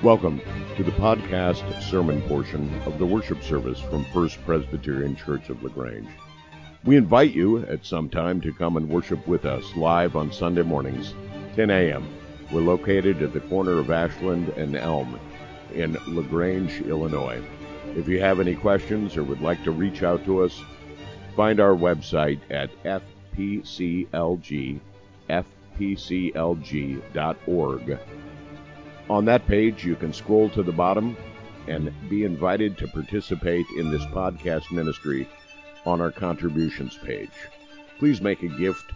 Welcome to the podcast sermon portion of the worship service from First Presbyterian Church of LaGrange. We invite you at some time to come and worship with us live on Sunday mornings, 10 a.m. We're located at the corner of Ashland and Elm in LaGrange, Illinois. If you have any questions or would like to reach out to us, find our website at fpclg, fpclg.org. On that page, you can scroll to the bottom and be invited to participate in this podcast ministry on our contributions page. Please make a gift,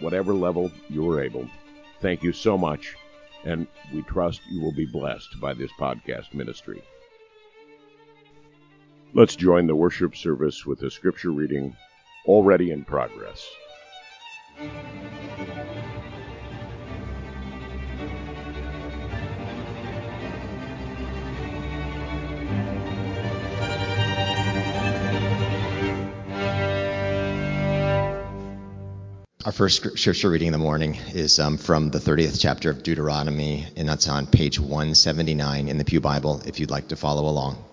whatever level you are able. Thank you so much, and we trust you will be blessed by this podcast ministry. Let's join the worship service with a scripture reading already in progress. Our first scripture reading in the morning is um, from the 30th chapter of Deuteronomy, and that's on page 179 in the Pew Bible if you'd like to follow along.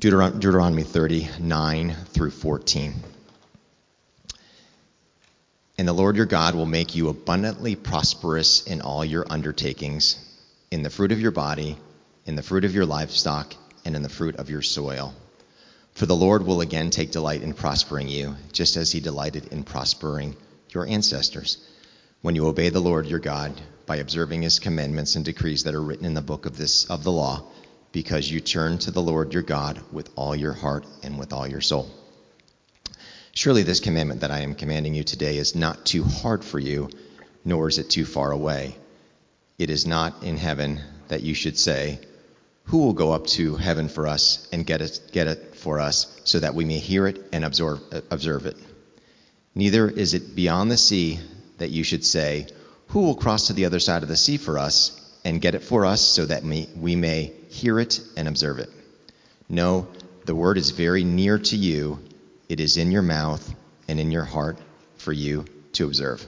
Deuteron- Deuteronomy 39 through 14. And the Lord your God will make you abundantly prosperous in all your undertakings, in the fruit of your body, in the fruit of your livestock, and in the fruit of your soil for the Lord will again take delight in prospering you, just as he delighted in prospering your ancestors, when you obey the Lord your God by observing his commandments and decrees that are written in the book of this of the law, because you turn to the Lord your God with all your heart and with all your soul. Surely this commandment that I am commanding you today is not too hard for you, nor is it too far away. It is not in heaven that you should say, who will go up to heaven for us and get it, get for us so that we may hear it and observe, observe it? Neither is it beyond the sea that you should say, Who will cross to the other side of the sea for us and get it for us so that we may hear it and observe it? No, the word is very near to you. It is in your mouth and in your heart for you to observe.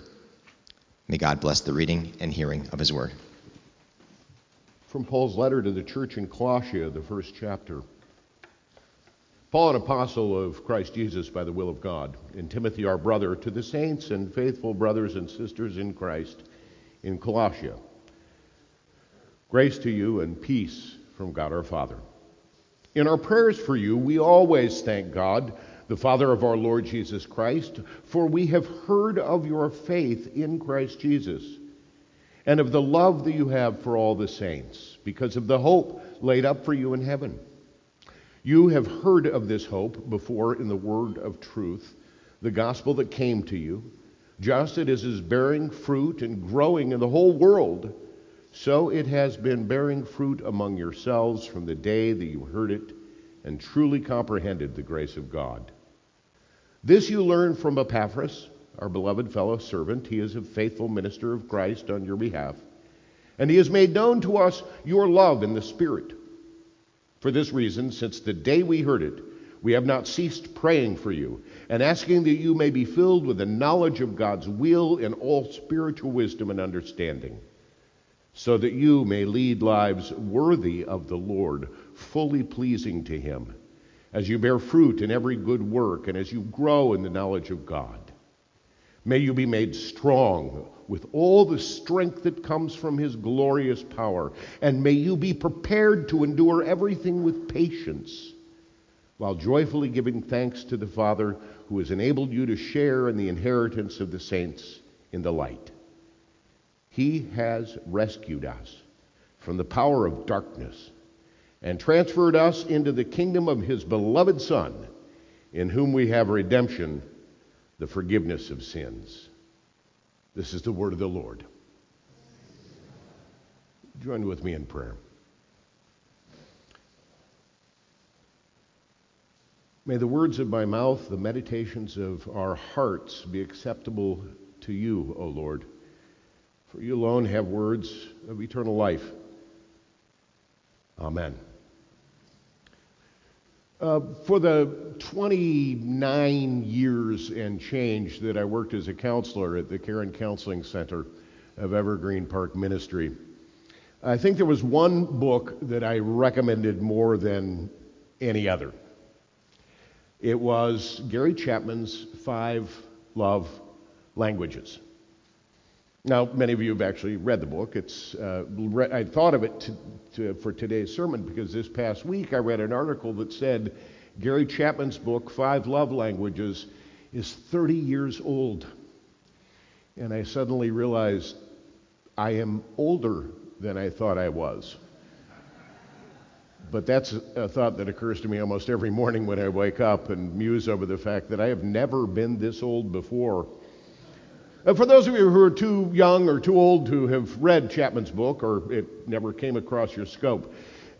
May God bless the reading and hearing of his word from Paul's letter to the church in Colossia, the first chapter. Paul, an apostle of Christ Jesus by the will of God, and Timothy, our brother, to the saints and faithful brothers and sisters in Christ in Colossia. Grace to you and peace from God our Father. In our prayers for you, we always thank God, the Father of our Lord Jesus Christ, for we have heard of your faith in Christ Jesus and of the love that you have for all the saints, because of the hope laid up for you in heaven. You have heard of this hope before in the word of truth, the gospel that came to you, just as it is bearing fruit and growing in the whole world, so it has been bearing fruit among yourselves from the day that you heard it and truly comprehended the grace of God. This you learned from Epaphras our beloved fellow servant. He is a faithful minister of Christ on your behalf. And he has made known to us your love in the Spirit. For this reason, since the day we heard it, we have not ceased praying for you and asking that you may be filled with the knowledge of God's will in all spiritual wisdom and understanding, so that you may lead lives worthy of the Lord, fully pleasing to him, as you bear fruit in every good work and as you grow in the knowledge of God. May you be made strong with all the strength that comes from his glorious power, and may you be prepared to endure everything with patience, while joyfully giving thanks to the Father who has enabled you to share in the inheritance of the saints in the light. He has rescued us from the power of darkness and transferred us into the kingdom of his beloved Son, in whom we have redemption the forgiveness of sins. This is the word of the Lord. Join with me in prayer. May the words of my mouth, the meditations of our hearts be acceptable to you, O Lord. For you alone have words of eternal life. Amen. Uh, for the 29 years and change that I worked as a counselor at the Care and Counseling Center of Evergreen Park Ministry, I think there was one book that I recommended more than any other. It was Gary Chapman's Five Love Languages. Now, many of you have actually read the book. It's, uh, re- I thought of it to, to, for today's sermon because this past week I read an article that said Gary Chapman's book, Five Love Languages, is 30 years old. And I suddenly realized I am older than I thought I was. But that's a thought that occurs to me almost every morning when I wake up and muse over the fact that I have never been this old before. Uh, for those of you who are too young or too old to have read Chapman's book or it never came across your scope,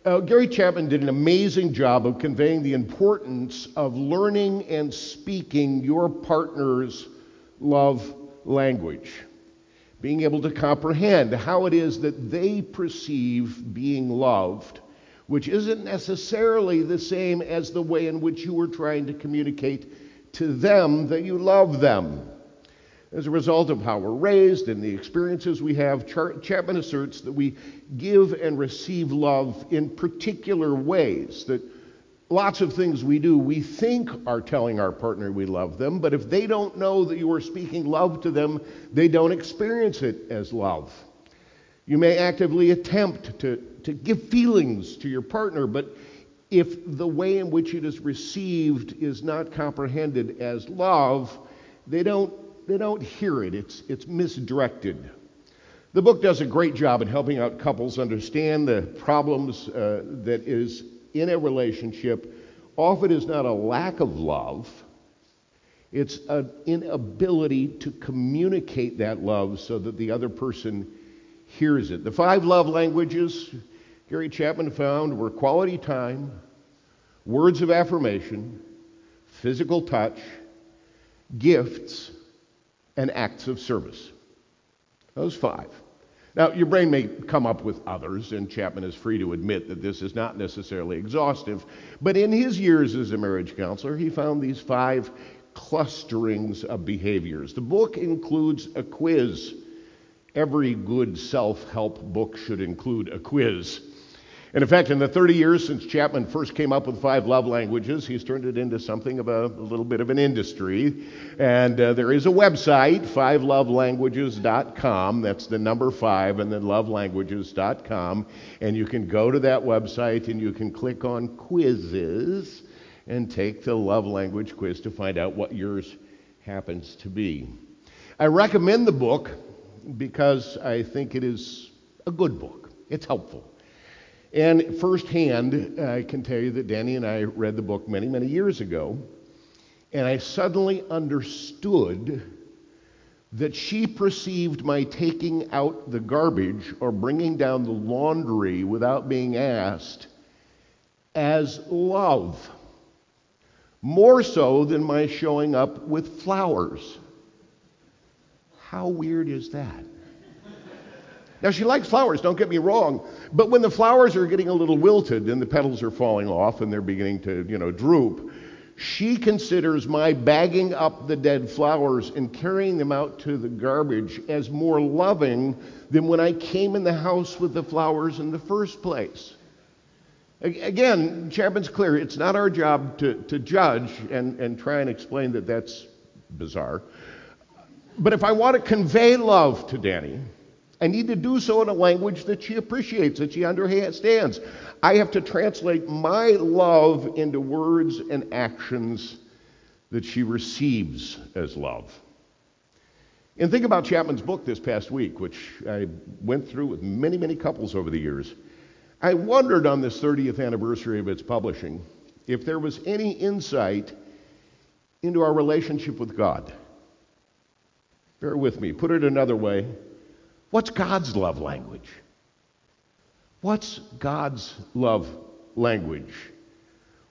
uh, Gary Chapman did an amazing job of conveying the importance of learning and speaking your partner's love language being able to comprehend how it is that they perceive being loved, which isn't necessarily the same as the way in which you were trying to communicate to them that you love them. As a result of how we're raised and the experiences we have, Chapman asserts that we give and receive love in particular ways that lots of things we do, we think are telling our partner we love them, but if they don't know that you are speaking love to them, they don't experience it as love. You may actively attempt to, to give feelings to your partner, but if the way in which it is received is not comprehended as love, they don't, they don't hear it. It's, it's misdirected. The book does a great job in helping out couples understand the problems uh, that is in a relationship often is not a lack of love, it's an inability to communicate that love so that the other person hears it. The five love languages Gary Chapman found were quality time, words of affirmation, physical touch, gifts, and acts of service. Those five. Now, your brain may come up with others, and Chapman is free to admit that this is not necessarily exhaustive. But in his years as a marriage counselor, he found these five clusterings of behaviors. The book includes a quiz. Every good self help book should include a quiz. And in fact, in the 30 years since Chapman first came up with five love languages, he's turned it into something of a, a little bit of an industry. And uh, there is a website, fivelovelanguages.com. That's the number five and then lovelanguages.com. And you can go to that website and you can click on quizzes and take the love language quiz to find out what yours happens to be. I recommend the book because I think it is a good book. It's helpful. And firsthand, uh, I can tell you that Danny and I read the book many, many years ago, and I suddenly understood that she perceived my taking out the garbage or bringing down the laundry without being asked as love, more so than my showing up with flowers. How weird is that? Now, she likes flowers, don't get me wrong, but when the flowers are getting a little wilted and the petals are falling off and they're beginning to, you know, droop, she considers my bagging up the dead flowers and carrying them out to the garbage as more loving than when I came in the house with the flowers in the first place. Again, Chapman's clear. It's not our job to, to judge and, and try and explain that that's bizarre. But if I want to convey love to Danny, I need to do so in a language that she appreciates, that she understands. I have to translate my love into words and actions that she receives as love. And think about Chapman's book this past week, which I went through with many, many couples over the years. I wondered on this 30th anniversary of its publishing if there was any insight into our relationship with God. Bear with me. Put it another way What's God's love language? What's God's love language?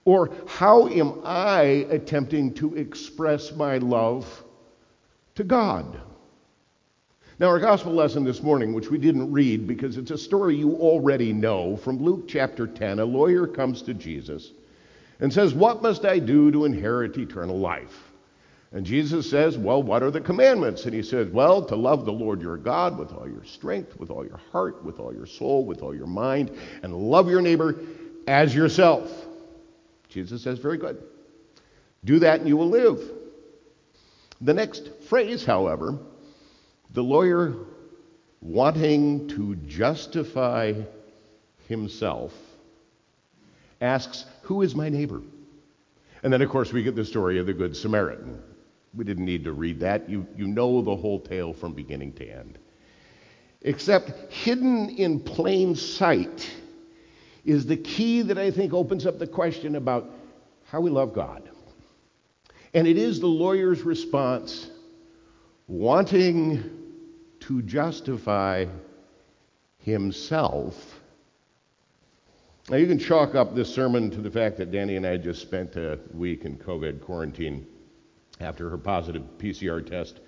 Or how am I attempting to express my love to God? Now, our gospel lesson this morning, which we didn't read because it's a story you already know from Luke chapter 10, a lawyer comes to Jesus and says, What must I do to inherit eternal life? And Jesus says, Well, what are the commandments? And he says, Well, to love the Lord your God with all your strength, with all your heart, with all your soul, with all your mind, and love your neighbor as yourself. Jesus says, Very good. Do that and you will live. The next phrase, however, the lawyer wanting to justify himself asks, Who is my neighbor? And then, of course, we get the story of the Good Samaritan. We didn't need to read that. You, you know the whole tale from beginning to end. Except hidden in plain sight is the key that I think opens up the question about how we love God. And it is the lawyer's response wanting to justify himself. Now, you can chalk up this sermon to the fact that Danny and I just spent a week in COVID quarantine after her positive PCR test.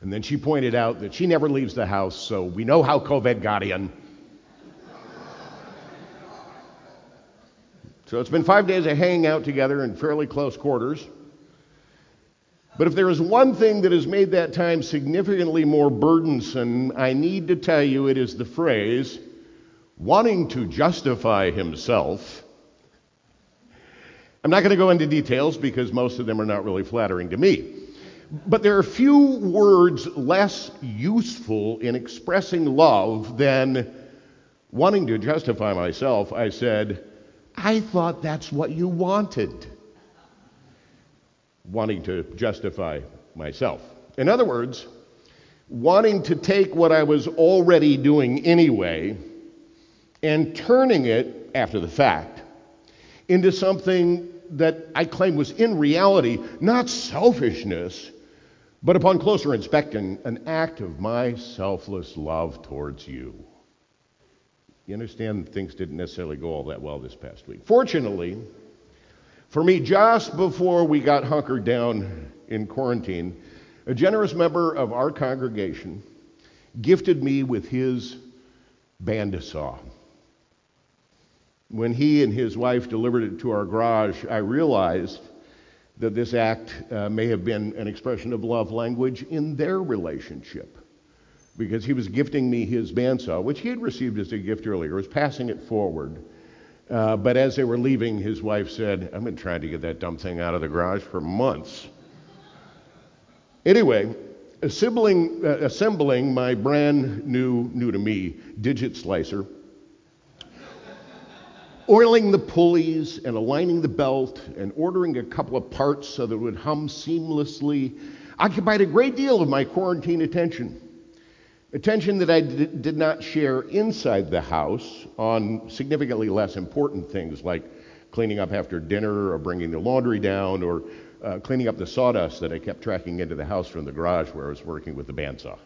And then she pointed out that she never leaves the house, so we know how COVID got in. So it's been five days of hanging out together in fairly close quarters. But if there is one thing that has made that time significantly more burdensome, I need to tell you it is the phrase, wanting to justify himself. I'm not going to go into details because most of them are not really flattering to me. But there are few words less useful in expressing love than wanting to justify myself. I said, I thought that's what you wanted. Wanting to justify myself. In other words, wanting to take what I was already doing anyway and turning it, after the fact, into something that I claim was in reality not selfishness, but upon closer inspection, an act of my selfless love towards you. You understand things didn't necessarily go all that well this past week. Fortunately, for me, just before we got hunkered down in quarantine, a generous member of our congregation gifted me with his bandsaw. When he and his wife delivered it to our garage, I realized that this act uh, may have been an expression of love language in their relationship. Because he was gifting me his bandsaw, which he had received as a gift earlier, was passing it forward. Uh, but as they were leaving, his wife said, I've been trying to get that dumb thing out of the garage for months. Anyway, assembling, uh, assembling my brand new, new to me, digit slicer oiling the pulleys and aligning the belt and ordering a couple of parts so that it would hum seamlessly occupied a great deal of my quarantine attention. Attention that I d- did not share inside the house on significantly less important things like cleaning up after dinner or bringing the laundry down or uh, cleaning up the sawdust that I kept tracking into the house from the garage where I was working with the bandsaw.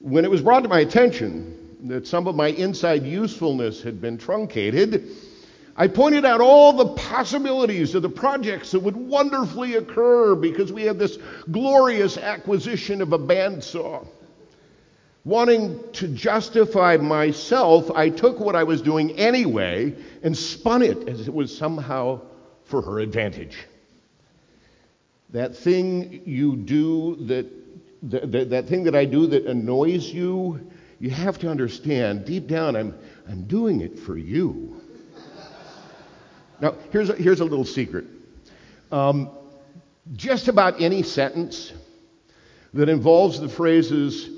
When it was brought to my attention that some of my inside usefulness had been truncated, I pointed out all the possibilities of the projects that would wonderfully occur because we had this glorious acquisition of a bandsaw. Wanting to justify myself, I took what I was doing anyway and spun it as it was somehow for her advantage. That thing you do that, that, that thing that I do that annoys you you have to understand deep down, I'm, I'm doing it for you. now, here's a, here's a little secret. Um, just about any sentence that involves the phrases,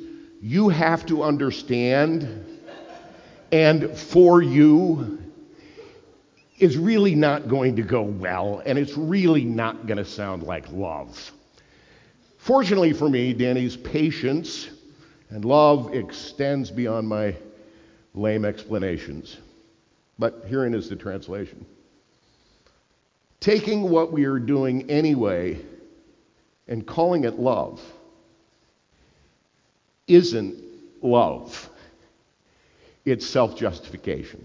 you have to understand, and for you, is really not going to go well, and it's really not going to sound like love. Fortunately for me, Danny's patience and love extends beyond my lame explanations. But herein is the translation. Taking what we are doing anyway and calling it love isn't love, it's self justification.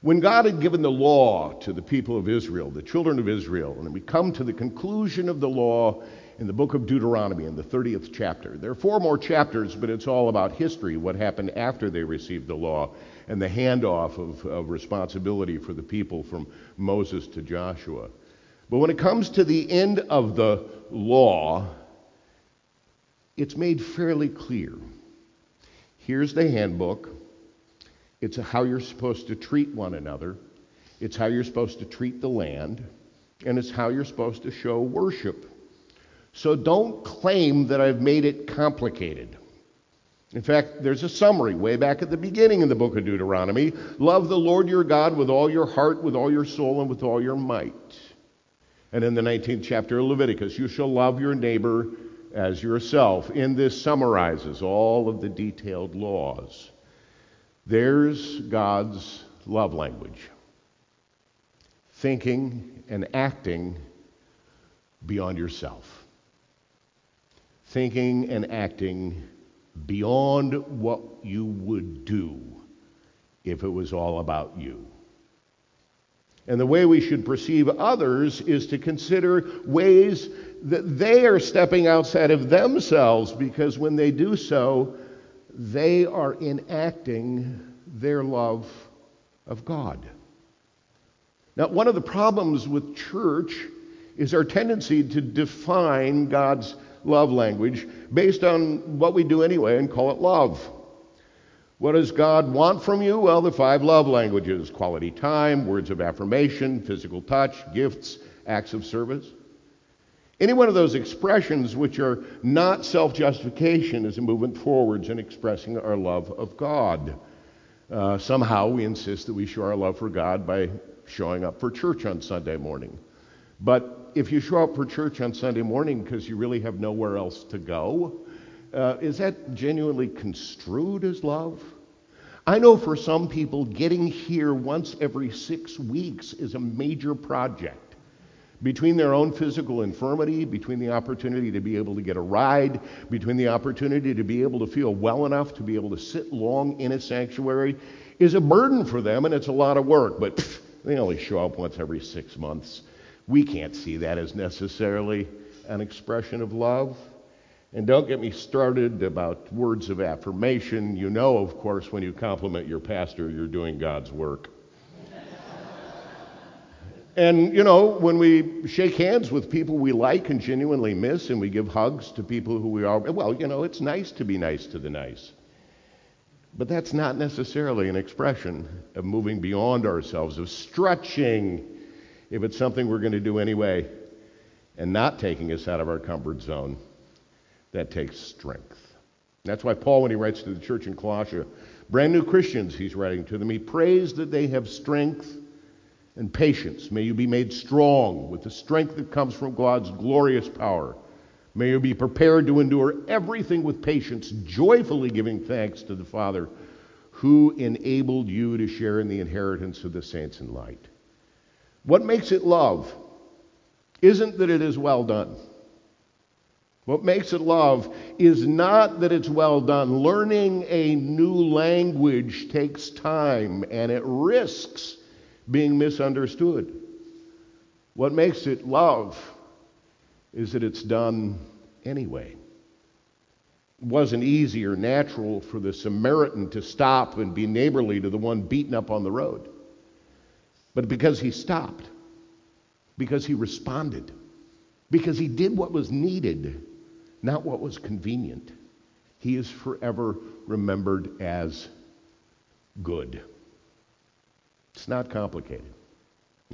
When God had given the law to the people of Israel, the children of Israel, and we come to the conclusion of the law in the book of Deuteronomy in the 30th chapter. There are four more chapters, but it's all about history, what happened after they received the law, and the handoff of, of responsibility for the people from Moses to Joshua. But when it comes to the end of the law, it's made fairly clear. Here's the handbook. It's how you're supposed to treat one another. It's how you're supposed to treat the land. And it's how you're supposed to show worship. So don't claim that I've made it complicated. In fact, there's a summary way back at the beginning in the book of Deuteronomy. Love the Lord your God with all your heart, with all your soul, and with all your might. And in the 19th chapter of Leviticus, you shall love your neighbor as yourself. In this summarizes all of the detailed laws. There's God's love language thinking and acting beyond yourself, thinking and acting beyond what you would do if it was all about you. And the way we should perceive others is to consider ways that they are stepping outside of themselves because when they do so, they are enacting their love of God. Now, one of the problems with church is our tendency to define God's love language based on what we do anyway and call it love. What does God want from you? Well, the five love languages quality time, words of affirmation, physical touch, gifts, acts of service. Any one of those expressions which are not self justification is a movement forwards in expressing our love of God. Uh, somehow we insist that we show our love for God by showing up for church on Sunday morning. But if you show up for church on Sunday morning because you really have nowhere else to go, uh, is that genuinely construed as love? I know for some people, getting here once every six weeks is a major project. Between their own physical infirmity, between the opportunity to be able to get a ride, between the opportunity to be able to feel well enough to be able to sit long in a sanctuary, is a burden for them and it's a lot of work. But pff, they only show up once every six months. We can't see that as necessarily an expression of love. And don't get me started about words of affirmation. You know, of course, when you compliment your pastor, you're doing God's work. and, you know, when we shake hands with people we like and genuinely miss, and we give hugs to people who we are, well, you know, it's nice to be nice to the nice. But that's not necessarily an expression of moving beyond ourselves, of stretching if it's something we're going to do anyway, and not taking us out of our comfort zone. That takes strength. That's why Paul, when he writes to the church in Colossia, brand new Christians, he's writing to them, he prays that they have strength and patience. May you be made strong with the strength that comes from God's glorious power. May you be prepared to endure everything with patience, joyfully giving thanks to the Father who enabled you to share in the inheritance of the saints in light. What makes it love isn't that it is well done. What makes it love is not that it's well done. Learning a new language takes time and it risks being misunderstood. What makes it love is that it's done anyway. It wasn't easy or natural for the Samaritan to stop and be neighborly to the one beaten up on the road. But because he stopped, because he responded, because he did what was needed, not what was convenient. He is forever remembered as good. It's not complicated.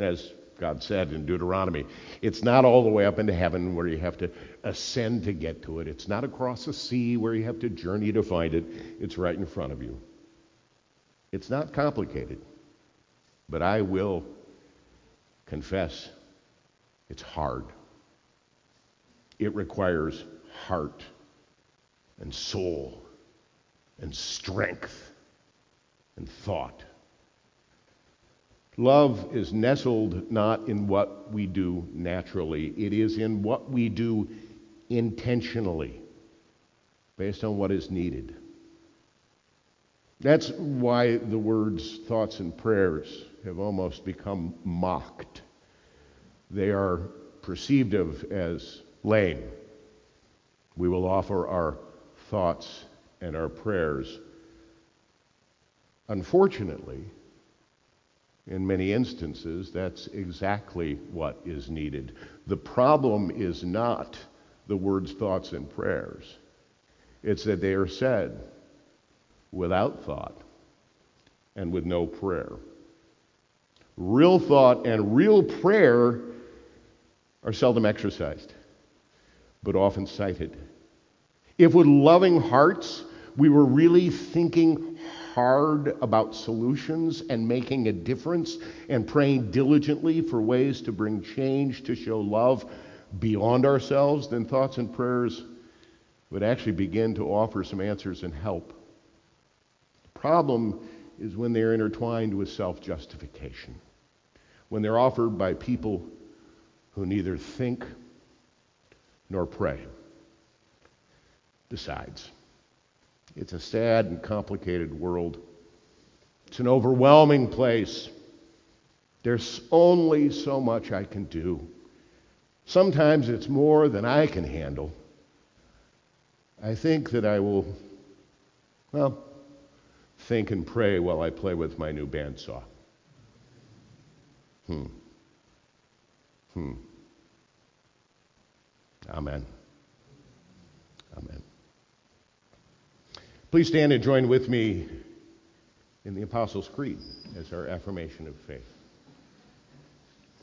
As God said in Deuteronomy, it's not all the way up into heaven where you have to ascend to get to it. It's not across the sea where you have to journey to find it. It's right in front of you. It's not complicated. But I will confess it's hard. It requires heart and soul and strength and thought. Love is nestled not in what we do naturally, it is in what we do intentionally, based on what is needed. That's why the words thoughts and prayers have almost become mocked. They are perceived of as lame we will offer our thoughts and our prayers. Unfortunately, In many instances, that's exactly what is needed. The problem is not the words, thoughts, and prayers. It's that they are said without thought and with no prayer. Real thought and real prayer are seldom exercised, but often cited. If with loving hearts we were really thinking hard about solutions and making a difference and praying diligently for ways to bring change to show love beyond ourselves, then thoughts and prayers would actually begin to offer some answers and help. Problem is when they're intertwined with self justification, when they're offered by people who neither think nor pray. Besides, it's a sad and complicated world. It's an overwhelming place. There's only so much I can do. Sometimes it's more than I can handle. I think that I will, well, think and pray while I play with my new bandsaw. Hmm. Hmm. Amen. Amen. Please stand and join with me in the Apostles' Creed as our affirmation of faith.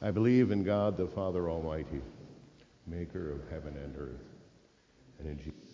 I believe in God the Father Almighty, maker of heaven and earth, and in Jesus.